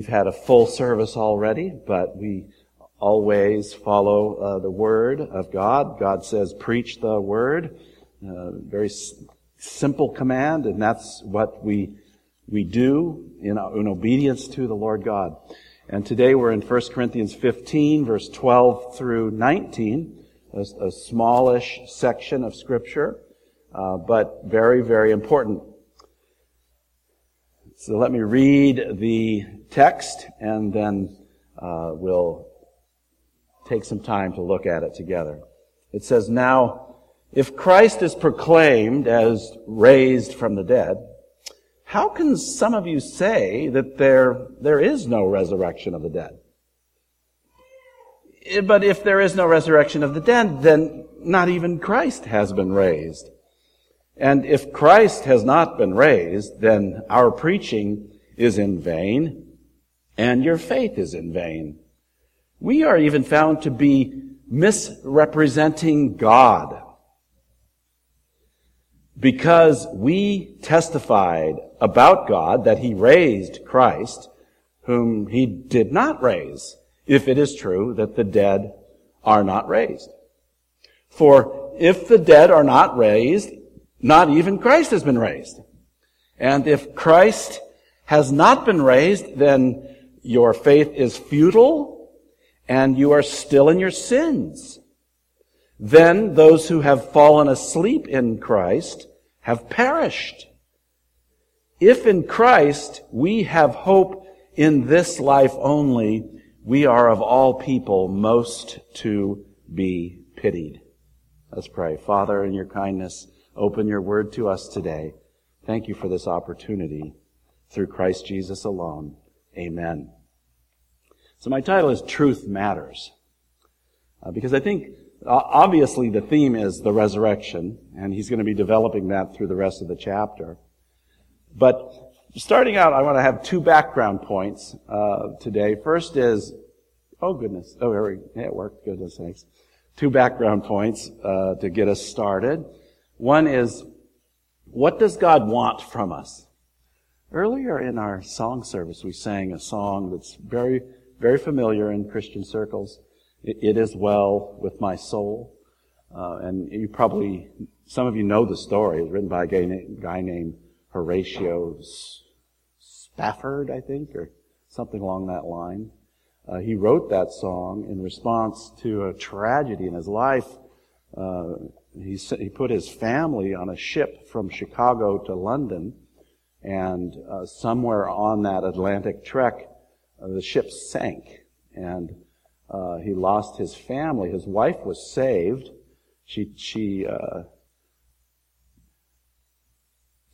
We've had a full service already, but we always follow uh, the Word of God. God says, preach the Word. Uh, very s- simple command, and that's what we we do in, in obedience to the Lord God. And today we're in 1 Corinthians 15, verse 12 through 19, a, a smallish section of Scripture, uh, but very, very important. So let me read the text and then uh, we'll take some time to look at it together. It says, Now, if Christ is proclaimed as raised from the dead, how can some of you say that there, there is no resurrection of the dead? But if there is no resurrection of the dead, then not even Christ has been raised. And if Christ has not been raised, then our preaching is in vain and your faith is in vain. We are even found to be misrepresenting God because we testified about God that he raised Christ, whom he did not raise, if it is true that the dead are not raised. For if the dead are not raised, not even Christ has been raised. And if Christ has not been raised, then your faith is futile and you are still in your sins. Then those who have fallen asleep in Christ have perished. If in Christ we have hope in this life only, we are of all people most to be pitied. Let's pray. Father, in your kindness, open your word to us today. Thank you for this opportunity through Christ Jesus alone. Amen. So my title is Truth Matters. Uh, because I think obviously the theme is the resurrection, and he's going to be developing that through the rest of the chapter. But starting out, I want to have two background points uh, today. First is, oh goodness, oh, it worked. Goodness sakes. Two background points uh, to get us started. One is, what does God want from us? Earlier in our song service, we sang a song that's very, very familiar in Christian circles. It is well with my soul. Uh, and you probably, some of you know the story. It was written by a guy, guy named Horatio Spafford, I think, or something along that line. Uh, he wrote that song in response to a tragedy in his life. Uh, he, he put his family on a ship from Chicago to London, and uh, somewhere on that Atlantic trek, uh, the ship sank, and uh, he lost his family. His wife was saved. She she uh,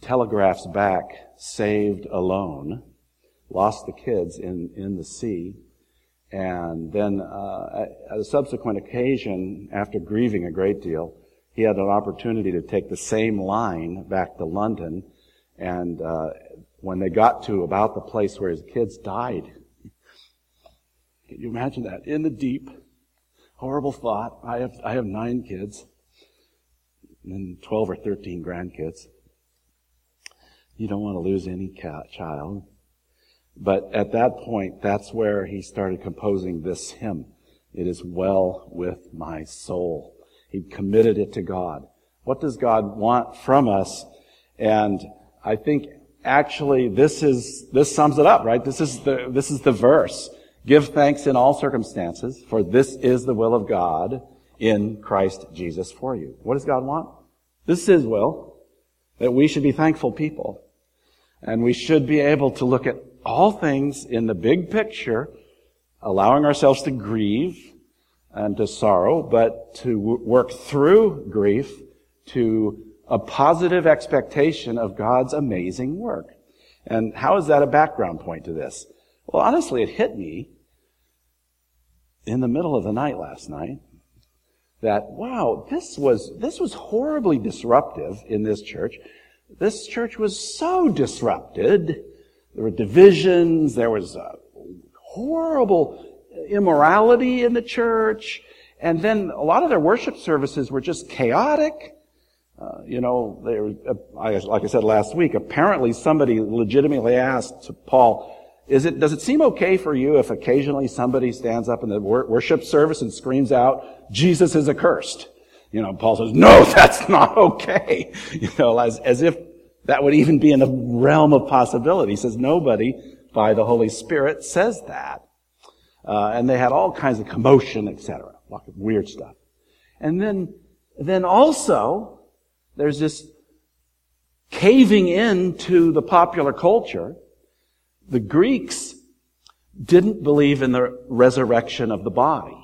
telegraphs back, saved alone. Lost the kids in in the sea. And then, uh, at a subsequent occasion, after grieving a great deal, he had an opportunity to take the same line back to London. And uh, when they got to about the place where his kids died, can you imagine that? In the deep, horrible thought. I have I have nine kids, and twelve or thirteen grandkids. You don't want to lose any cat, child. But at that point, that's where he started composing this hymn. It is well with my soul. He committed it to God. What does God want from us? And I think actually this is, this sums it up, right? This is the, this is the verse. Give thanks in all circumstances, for this is the will of God in Christ Jesus for you. What does God want? This is His will, that we should be thankful people. And we should be able to look at all things in the big picture, allowing ourselves to grieve and to sorrow, but to work through grief to a positive expectation of God's amazing work. And how is that a background point to this? Well, honestly, it hit me in the middle of the night last night that, wow, this was, this was horribly disruptive in this church. This church was so disrupted. There were divisions. There was a horrible immorality in the church. And then a lot of their worship services were just chaotic. Uh, you know, they were, uh, like I said last week, apparently somebody legitimately asked Paul, is it, does it seem okay for you if occasionally somebody stands up in the worship service and screams out, Jesus is accursed? You know, Paul says, no, that's not okay. You know, as, as if that would even be in the realm of possibility. He says, nobody by the Holy Spirit says that. Uh, and they had all kinds of commotion, etc. Weird stuff. And then, then also, there's this caving in to the popular culture. The Greeks didn't believe in the resurrection of the body.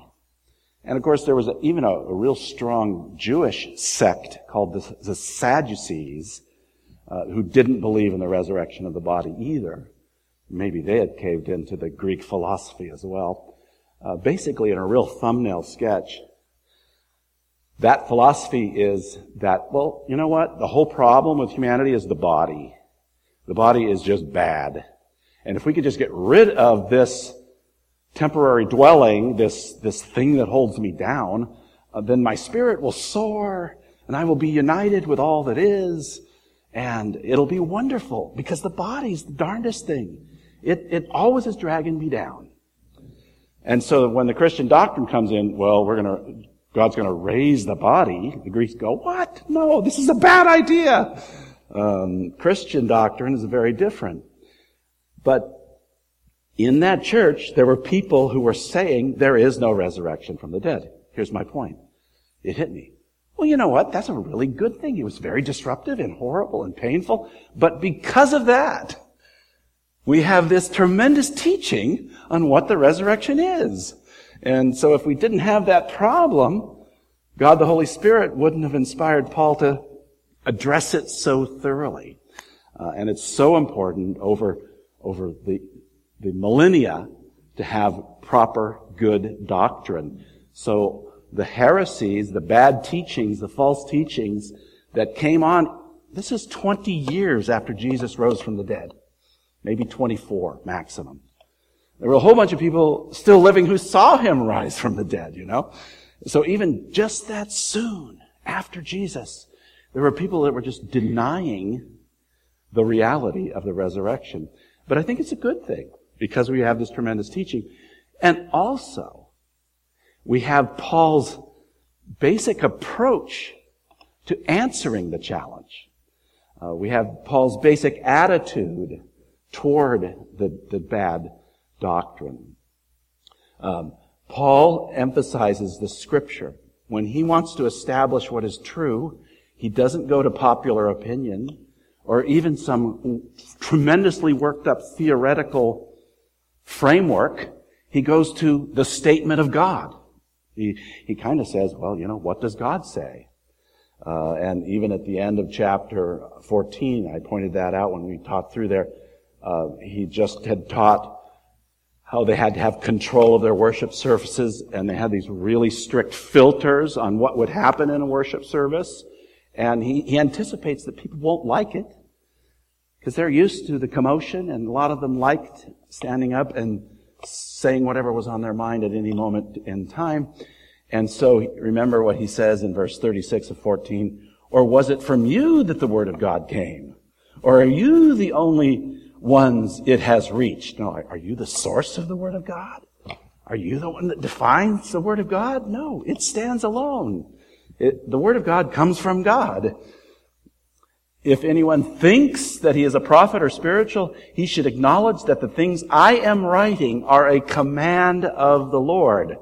And of course, there was a, even a, a, real strong Jewish sect called the, the Sadducees, uh, who didn't believe in the resurrection of the body either. Maybe they had caved into the Greek philosophy as well. Uh, basically, in a real thumbnail sketch, that philosophy is that, well, you know what? The whole problem with humanity is the body. The body is just bad. And if we could just get rid of this temporary dwelling, this, this thing that holds me down, uh, then my spirit will soar and I will be united with all that is and it'll be wonderful because the body's the darndest thing. It, it always is dragging me down. And so when the Christian doctrine comes in, well, we're gonna, God's gonna raise the body, the Greeks go, what? No, this is a bad idea. Um, Christian doctrine is very different. But in that church, there were people who were saying there is no resurrection from the dead. Here's my point. It hit me. Well, you know what? That's a really good thing. It was very disruptive and horrible and painful. But because of that, we have this tremendous teaching on what the resurrection is. And so if we didn't have that problem, God the Holy Spirit wouldn't have inspired Paul to address it so thoroughly. Uh, and it's so important over, over the, the millennia to have proper good doctrine. So the heresies, the bad teachings, the false teachings that came on, this is 20 years after Jesus rose from the dead maybe 24 maximum. There were a whole bunch of people still living who saw him rise from the dead, you know? So even just that soon after Jesus, there were people that were just denying the reality of the resurrection. But I think it's a good thing because we have this tremendous teaching. And also, we have Paul's basic approach to answering the challenge. Uh, we have Paul's basic attitude toward the, the bad doctrine. Um, Paul emphasizes the scripture. When he wants to establish what is true, he doesn't go to popular opinion or even some tremendously worked up theoretical framework. He goes to the statement of God. He, he kind of says, well, you know, what does God say? Uh, and even at the end of chapter 14, I pointed that out when we talked through there. Uh, he just had taught how they had to have control of their worship services, and they had these really strict filters on what would happen in a worship service. And he, he anticipates that people won't like it because they're used to the commotion, and a lot of them liked standing up and saying whatever was on their mind at any moment in time. And so remember what he says in verse 36 of 14. Or was it from you that the word of God came? Or are you the only ones it has reached. No, are you the source of the Word of God? Are you the one that defines the Word of God? No, it stands alone. It, the Word of God comes from God. If anyone thinks that he is a prophet or spiritual, he should acknowledge that the things I am writing are a command of the Lord.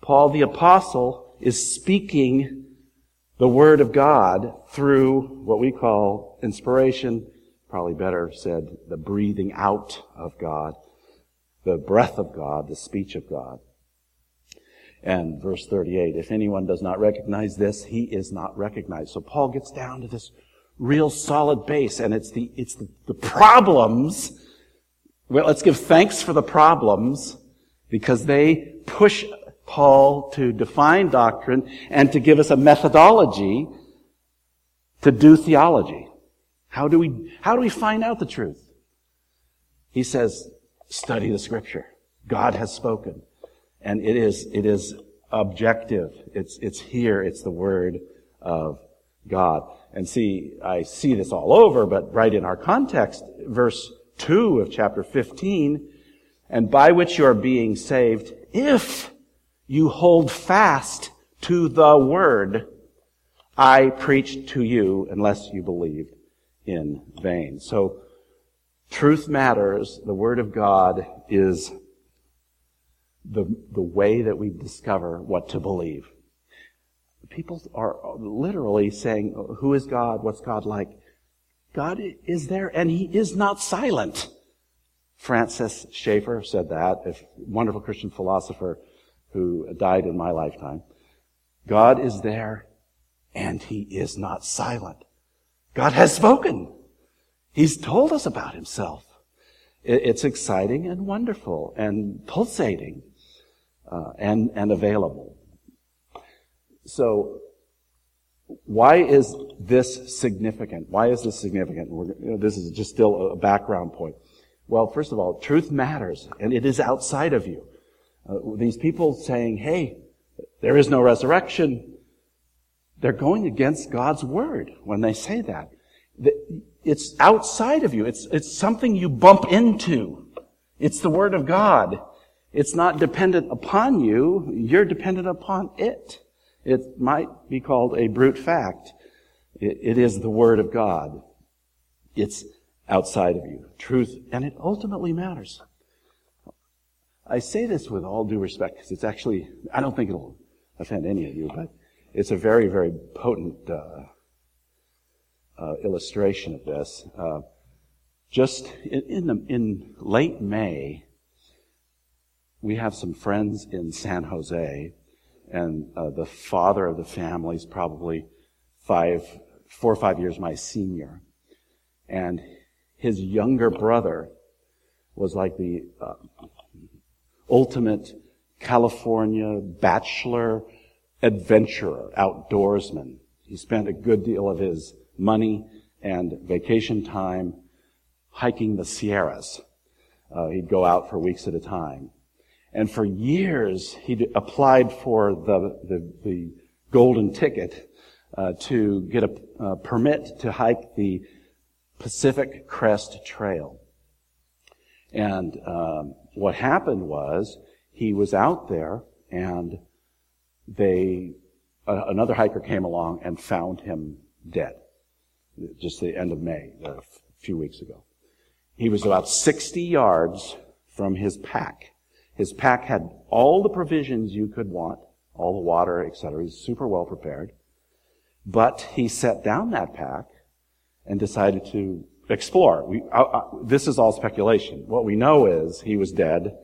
Paul the apostle is speaking the Word of God through what we call inspiration probably better said, the breathing out of God, the breath of God, the speech of God. And verse 38, if anyone does not recognize this, he is not recognized. So Paul gets down to this real solid base, and it's the, it's the, the problems. Well, let's give thanks for the problems because they push Paul to define doctrine and to give us a methodology to do theology. How do we, how do we find out the truth? He says, study the scripture. God has spoken. And it is, it is objective. It's, it's here. It's the word of God. And see, I see this all over, but right in our context, verse 2 of chapter 15, and by which you are being saved, if you hold fast to the word I preached to you, unless you believed in vain. So, truth matters. The word of God is the, the way that we discover what to believe. People are literally saying, who is God? What's God like? God is there and he is not silent. Francis Schaeffer said that, a wonderful Christian philosopher who died in my lifetime. God is there and he is not silent. God has spoken. He's told us about himself. It's exciting and wonderful and pulsating uh, and, and available. So, why is this significant? Why is this significant? You know, this is just still a background point. Well, first of all, truth matters, and it is outside of you. Uh, these people saying, hey, there is no resurrection, they're going against God's word when they say that. It's outside of you. It's, it's something you bump into. It's the word of God. It's not dependent upon you. You're dependent upon it. It might be called a brute fact. it, it is the word of God. It's outside of you. Truth, and it ultimately matters. I say this with all due respect because it's actually, I don't think it'll offend any of you, but it's a very, very potent uh, uh, illustration of this. Uh, just in, in, the, in late May, we have some friends in San Jose, and uh, the father of the family is probably five, four or five years my senior, and his younger brother was like the uh, ultimate California bachelor adventurer, outdoorsman. He spent a good deal of his money and vacation time hiking the Sierras. Uh, he'd go out for weeks at a time. And for years, he applied for the, the, the golden ticket uh, to get a, permit to hike the Pacific Crest Trail. And um, what happened was he was out there, and they another hiker came along and found him dead. Just the end of May, a few weeks ago. He was about 60 yards from his pack. His pack had all the provisions you could want, all the water, etc. He's super well prepared. But he set down that pack and decided to explore. We, uh, uh, this is all speculation. What we know is he was dead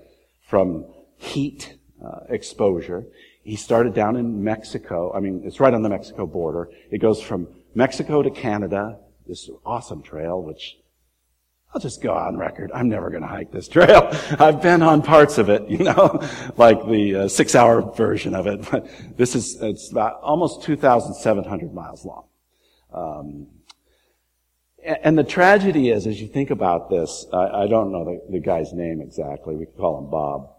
from heat uh, exposure. He started down in Mexico. I mean, it's right on the Mexico border. It goes from Mexico to Canada, this awesome trail, which I'll just go on record. I'm never going to hike this trail. I've been on parts of it, you know, like the uh, six hour version of it. But this is, it's about almost 2,700 miles long. Um, and the tragedy is, as you think about this, I, I don't know the, the, guy's name exactly. We could call him Bob.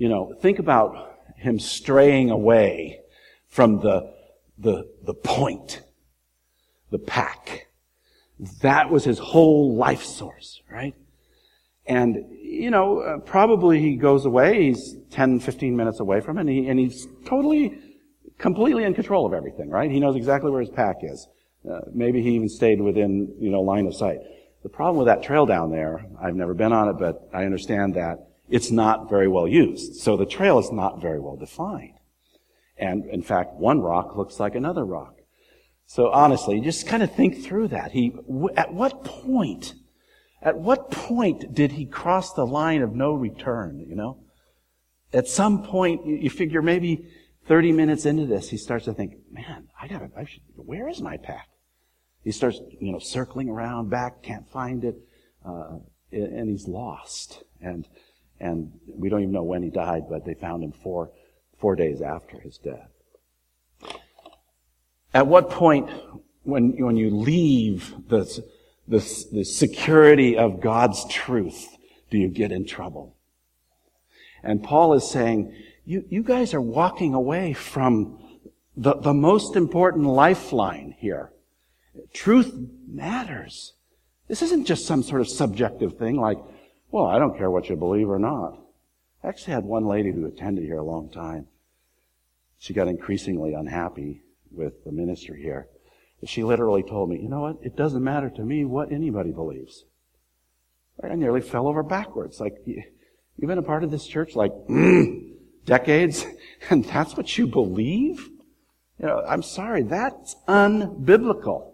You know, think about him straying away from the, the, the point, the pack that was his whole life source, right? And, you know, uh, probably he goes away, he's 10, 15 minutes away from it, and, he, and he's totally, completely in control of everything, right? He knows exactly where his pack is. Uh, maybe he even stayed within, you know, line of sight. The problem with that trail down there, I've never been on it, but I understand that it's not very well used. So the trail is not very well defined. And in fact, one rock looks like another rock. So honestly, just kind of think through that. He, at what point, at what point did he cross the line of no return, you know? At some point, you figure maybe 30 minutes into this, he starts to think, man, I gotta, I should, where is my pack? He starts, you know, circling around back, can't find it, uh, and he's lost. And, and we don't even know when he died, but they found him four, four days after his death. At what point, when, when you leave the, the, the security of God's truth, do you get in trouble? And Paul is saying, you, you guys are walking away from the, the most important lifeline here. Truth matters. This isn't just some sort of subjective thing like, well, I don't care what you believe or not. I actually had one lady who attended here a long time. She got increasingly unhappy with the ministry here. She literally told me, you know what? It doesn't matter to me what anybody believes. I nearly fell over backwards. Like, you've been a part of this church like mm, decades, and that's what you believe? You know, I'm sorry, that's unbiblical.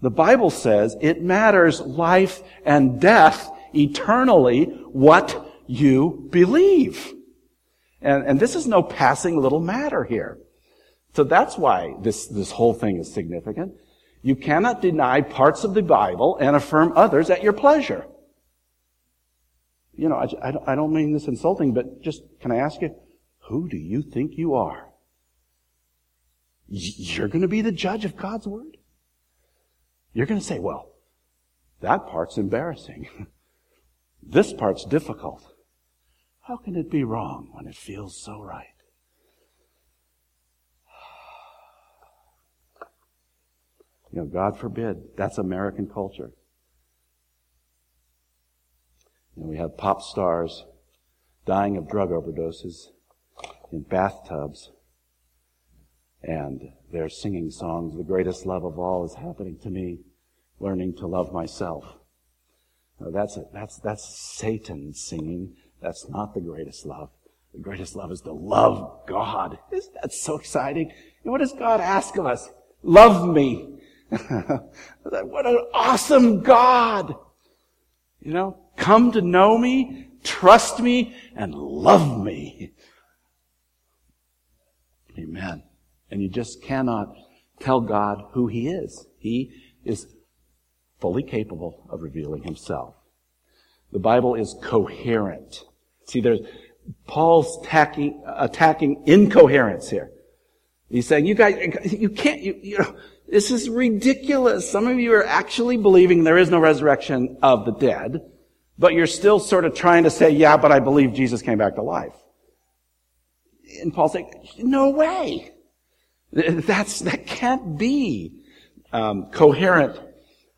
The Bible says it matters life and death eternally what you believe. And, and this is no passing little matter here. So that's why this, this whole thing is significant. You cannot deny parts of the Bible and affirm others at your pleasure. You know, I, I don't mean this insulting, but just, can I ask you, who do you think you are? You're going to be the judge of God's Word? You're going to say, well, that part's embarrassing. this part's difficult. How can it be wrong when it feels so right? You know, God forbid. That's American culture. You know, we have pop stars dying of drug overdoses in bathtubs, and they're singing songs. The greatest love of all is happening to me, learning to love myself. Now, that's, a, that's, that's Satan singing. That's not the greatest love. The greatest love is to love God. Isn't that so exciting? And what does God ask of us? Love me. what an awesome God! You know, come to know me, trust me, and love me. Amen. And you just cannot tell God who He is. He is fully capable of revealing Himself. The Bible is coherent. See, there's, Paul's attacking, attacking incoherence here. He's saying, you guys, you can't, you, you know, this is ridiculous. Some of you are actually believing there is no resurrection of the dead, but you're still sort of trying to say, yeah, but I believe Jesus came back to life. And Paul's saying, no way. That's, that can't be um, coherent.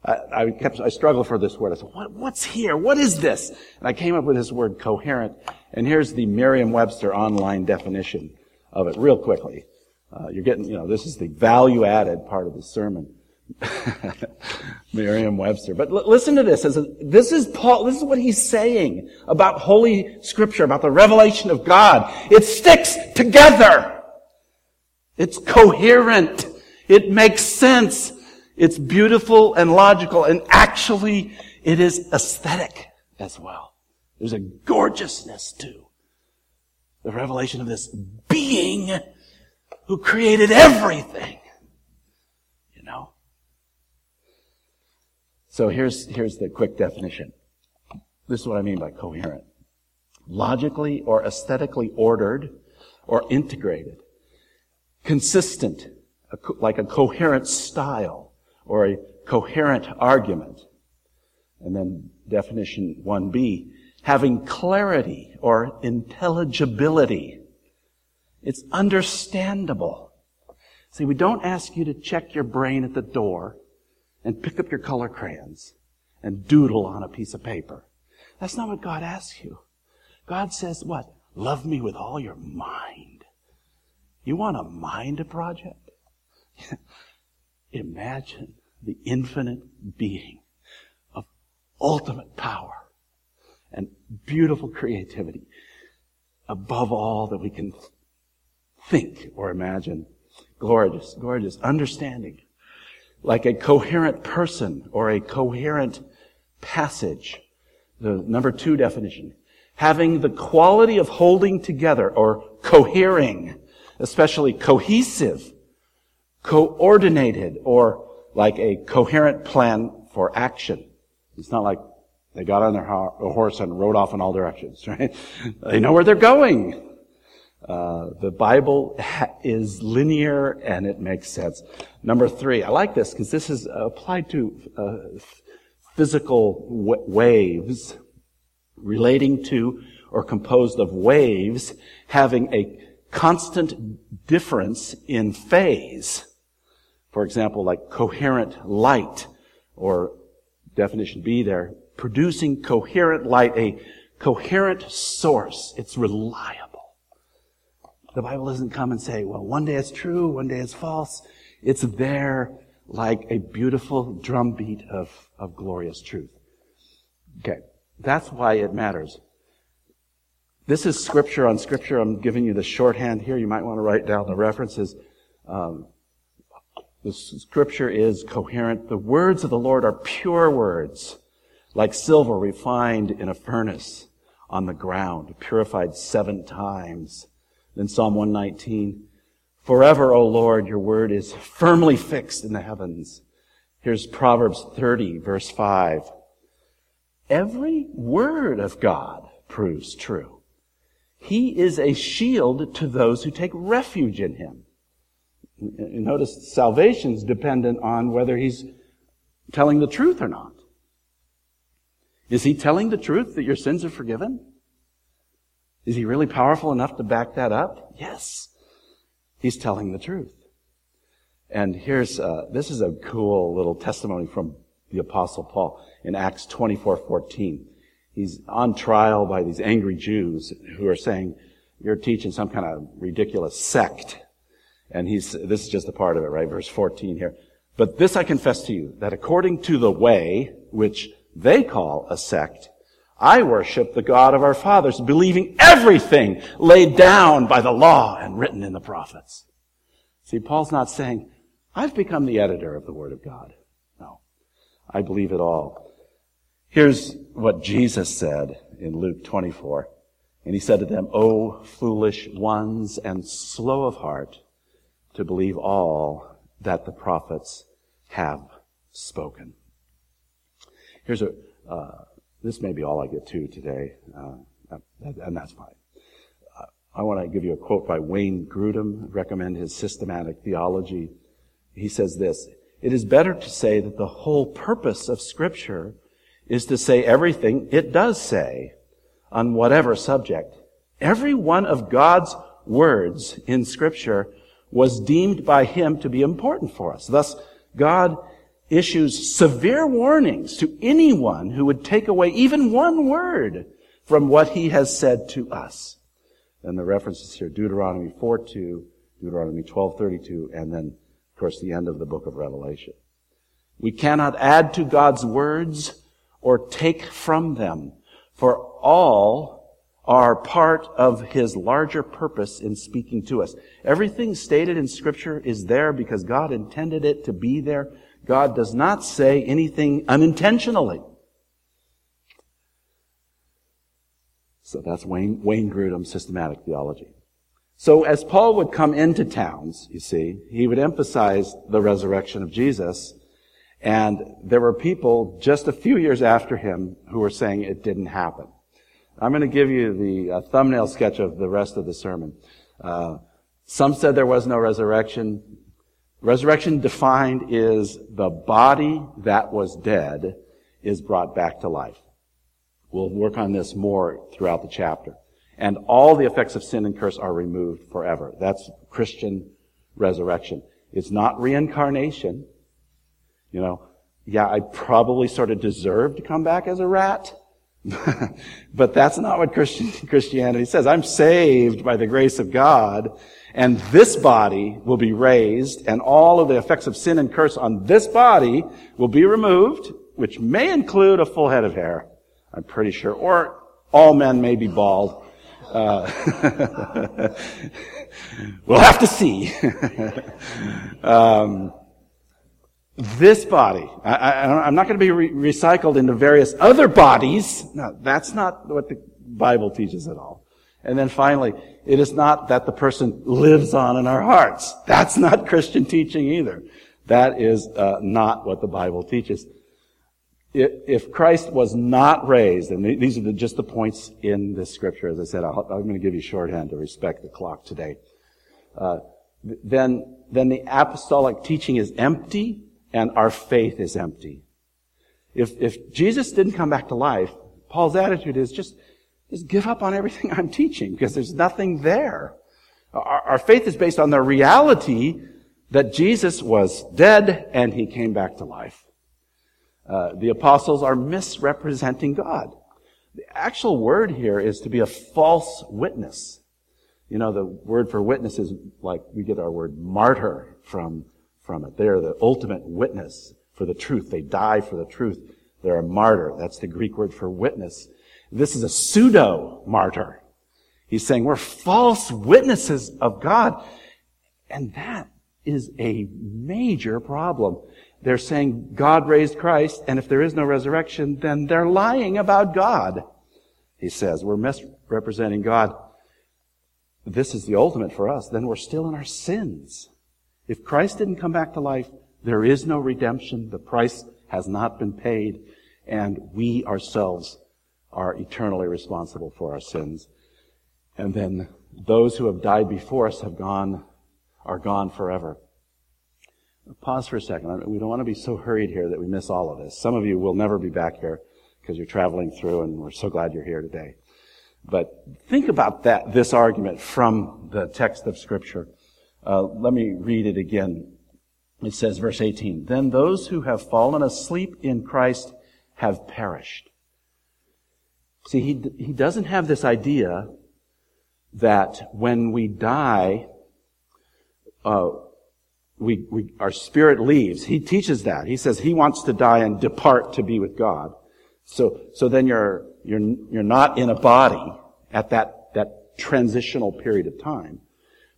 I, I, kept, I struggled for this word. I said, what, what's here? What is this? And I came up with this word coherent. And here's the Merriam-Webster online definition of it real quickly. Uh, you're getting, you know, this is the value added part of the sermon. Merriam-Webster. But l- listen to this. This is Paul, this is what he's saying about Holy Scripture, about the revelation of God. It sticks together. It's coherent. It makes sense. It's beautiful and logical, and actually, it is aesthetic as well. There's a gorgeousness to the revelation of this being who created everything. You know? So here's, here's the quick definition. This is what I mean by coherent. Logically or aesthetically ordered or integrated. Consistent, like a coherent style or a coherent argument. And then definition 1b, having clarity or intelligibility it's understandable. See, we don't ask you to check your brain at the door and pick up your color crayons and doodle on a piece of paper. That's not what God asks you. God says what? Love me with all your mind. You want a mind a project? Imagine the infinite being of ultimate power and beautiful creativity above all that we can think or imagine. Gorgeous, gorgeous. Understanding. Like a coherent person or a coherent passage. The number two definition. Having the quality of holding together or cohering, especially cohesive, coordinated, or like a coherent plan for action. It's not like they got on their horse and rode off in all directions, right? They know where they're going. Uh, the Bible ha- is linear and it makes sense. Number three, I like this because this is applied to uh, physical w- waves relating to or composed of waves having a constant difference in phase. For example, like coherent light or definition B there, producing coherent light, a coherent source. It's reliable. The Bible doesn't come and say, well, one day it's true, one day it's false. It's there like a beautiful drumbeat of, of glorious truth. Okay. That's why it matters. This is scripture on scripture. I'm giving you the shorthand here. You might want to write down the references. Um, the scripture is coherent. The words of the Lord are pure words, like silver refined in a furnace on the ground, purified seven times. Then Psalm 119, Forever, O Lord, your word is firmly fixed in the heavens. Here's Proverbs 30, verse 5. Every word of God proves true. He is a shield to those who take refuge in him. Notice salvation is dependent on whether he's telling the truth or not. Is he telling the truth that your sins are forgiven? Is he really powerful enough to back that up? Yes. He's telling the truth. And here's, uh, this is a cool little testimony from the apostle Paul in Acts 24:14. He's on trial by these angry Jews who are saying, you're teaching some kind of ridiculous sect. And he's, this is just a part of it, right? Verse 14 here. But this I confess to you, that according to the way, which they call a sect, I worship the God of our fathers, believing everything laid down by the law and written in the prophets. See, Paul's not saying, I've become the editor of the Word of God. No. I believe it all. Here's what Jesus said in Luke 24. And he said to them, O foolish ones and slow of heart to believe all that the prophets have spoken. Here's a, uh, this may be all I get to today, uh, and that's fine. Uh, I want to give you a quote by Wayne Grudem, recommend his systematic theology. He says this, it is better to say that the whole purpose of scripture is to say everything it does say on whatever subject. Every one of God's words in scripture was deemed by him to be important for us. Thus, God issues severe warnings to anyone who would take away even one word from what he has said to us. And the references here, Deuteronomy 4 2, Deuteronomy 12:32, and then, of course, the end of the book of Revelation. We cannot add to God's words or take from them, for all are part of his larger purpose in speaking to us. Everything stated in scripture is there because God intended it to be there. God does not say anything unintentionally. So that's Wayne, Wayne Grudem's systematic theology. So as Paul would come into towns, you see, he would emphasize the resurrection of Jesus. And there were people just a few years after him who were saying it didn't happen. I'm going to give you the uh, thumbnail sketch of the rest of the sermon. Uh, some said there was no resurrection. Resurrection defined is the body that was dead is brought back to life. We'll work on this more throughout the chapter. And all the effects of sin and curse are removed forever. That's Christian resurrection. It's not reincarnation. You know, yeah, I probably sort of deserve to come back as a rat. But that's not what Christianity says. I'm saved by the grace of God, and this body will be raised, and all of the effects of sin and curse on this body will be removed, which may include a full head of hair, I'm pretty sure, or all men may be bald. Uh, we'll have to see. um, this body. I, am not going to be re- recycled into various other bodies. No, that's not what the Bible teaches at all. And then finally, it is not that the person lives on in our hearts. That's not Christian teaching either. That is uh, not what the Bible teaches. If Christ was not raised, and these are the, just the points in this scripture, as I said, i am going to give you shorthand to respect the clock today. Uh, then, then the apostolic teaching is empty and our faith is empty. If, if Jesus didn't come back to life, Paul's attitude is just, just give up on everything I'm teaching because there's nothing there. Our, our faith is based on the reality that Jesus was dead and he came back to life. Uh, the apostles are misrepresenting God. The actual word here is to be a false witness. You know, the word for witness is like we get our word martyr from, from it. They're the ultimate witness for the truth. They die for the truth. They're a martyr. That's the Greek word for witness. This is a pseudo martyr. He's saying we're false witnesses of God. And that is a major problem. They're saying God raised Christ, and if there is no resurrection, then they're lying about God. He says, we're misrepresenting God. This is the ultimate for us. Then we're still in our sins. If Christ didn't come back to life, there is no redemption. The price has not been paid, and we ourselves are eternally responsible for our sins. And then those who have died before us have gone, are gone forever. Pause for a second. We don't want to be so hurried here that we miss all of this. Some of you will never be back here because you're traveling through and we're so glad you're here today. But think about that, this argument from the text of scripture. Uh, let me read it again. It says, verse 18, Then those who have fallen asleep in Christ have perished. See, he, he doesn't have this idea that when we die, uh, we, we, our spirit leaves. He teaches that. He says he wants to die and depart to be with God. So, so then you're, you're, you're not in a body at that, that transitional period of time.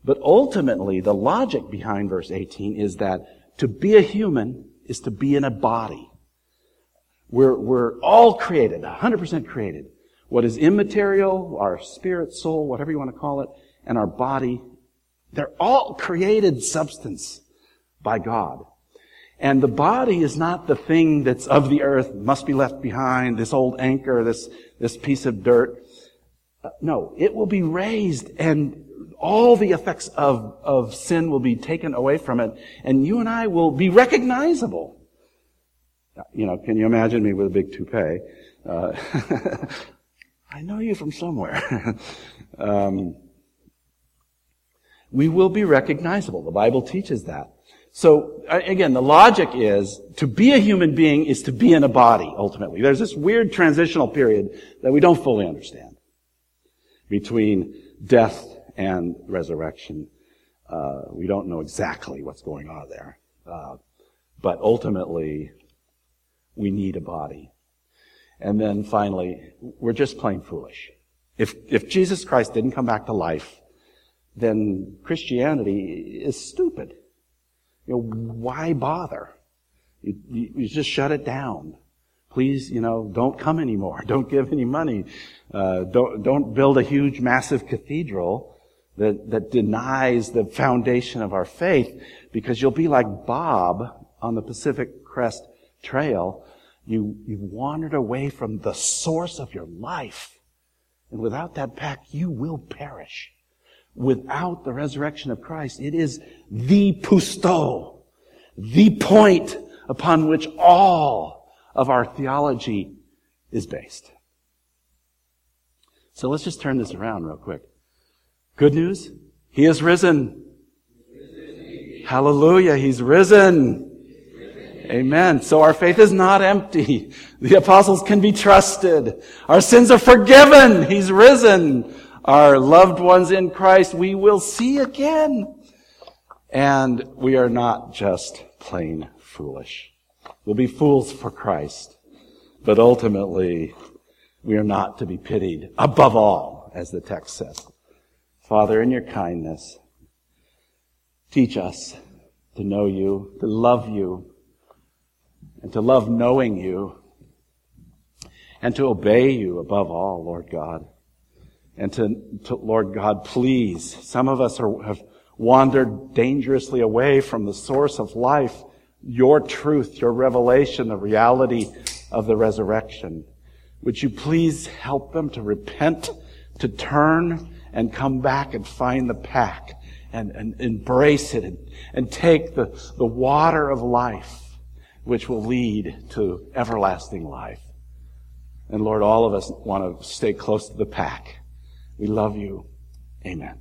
But ultimately, the logic behind verse 18 is that to be a human is to be in a body. We're, we're all created, 100% created. What is immaterial, our spirit, soul, whatever you want to call it, and our body, they're all created substance by God. And the body is not the thing that's of the earth, must be left behind, this old anchor, this, this piece of dirt. Uh, no, it will be raised and all the effects of, of sin will be taken away from it, and you and I will be recognizable. You know, can you imagine me with a big toupee? Uh, I know you from somewhere. um, we will be recognizable. The Bible teaches that. So again, the logic is to be a human being is to be in a body, ultimately. There's this weird transitional period that we don't fully understand between death and resurrection. Uh, we don't know exactly what's going on there. Uh, but ultimately, we need a body. And then finally, we're just plain foolish. If, if Jesus Christ didn't come back to life, then Christianity is stupid. You know, why bother? You, you, you, just shut it down. Please, you know, don't come anymore. Don't give any money. Uh, don't, don't build a huge, massive cathedral that, that denies the foundation of our faith because you'll be like Bob on the Pacific Crest Trail. You, you've wandered away from the source of your life. And without that pack, you will perish. Without the resurrection of Christ, it is the pou sto, the point upon which all of our theology is based. So let's just turn this around real quick. Good news? He is risen. Hallelujah. He's risen. Amen. So our faith is not empty. The apostles can be trusted. Our sins are forgiven. He's risen. Our loved ones in Christ we will see again. And we are not just plain foolish. We'll be fools for Christ. But ultimately, we are not to be pitied above all, as the text says. Father, in your kindness, teach us to know you, to love you, and to love knowing you, and to obey you above all, Lord God. And to, to Lord God, please, some of us are, have wandered dangerously away from the source of life, your truth, your revelation, the reality of the resurrection. Would you please help them to repent, to turn, and come back and find the pack and, and embrace it and, and take the, the water of life, which will lead to everlasting life. And Lord, all of us want to stay close to the pack. We love you. Amen.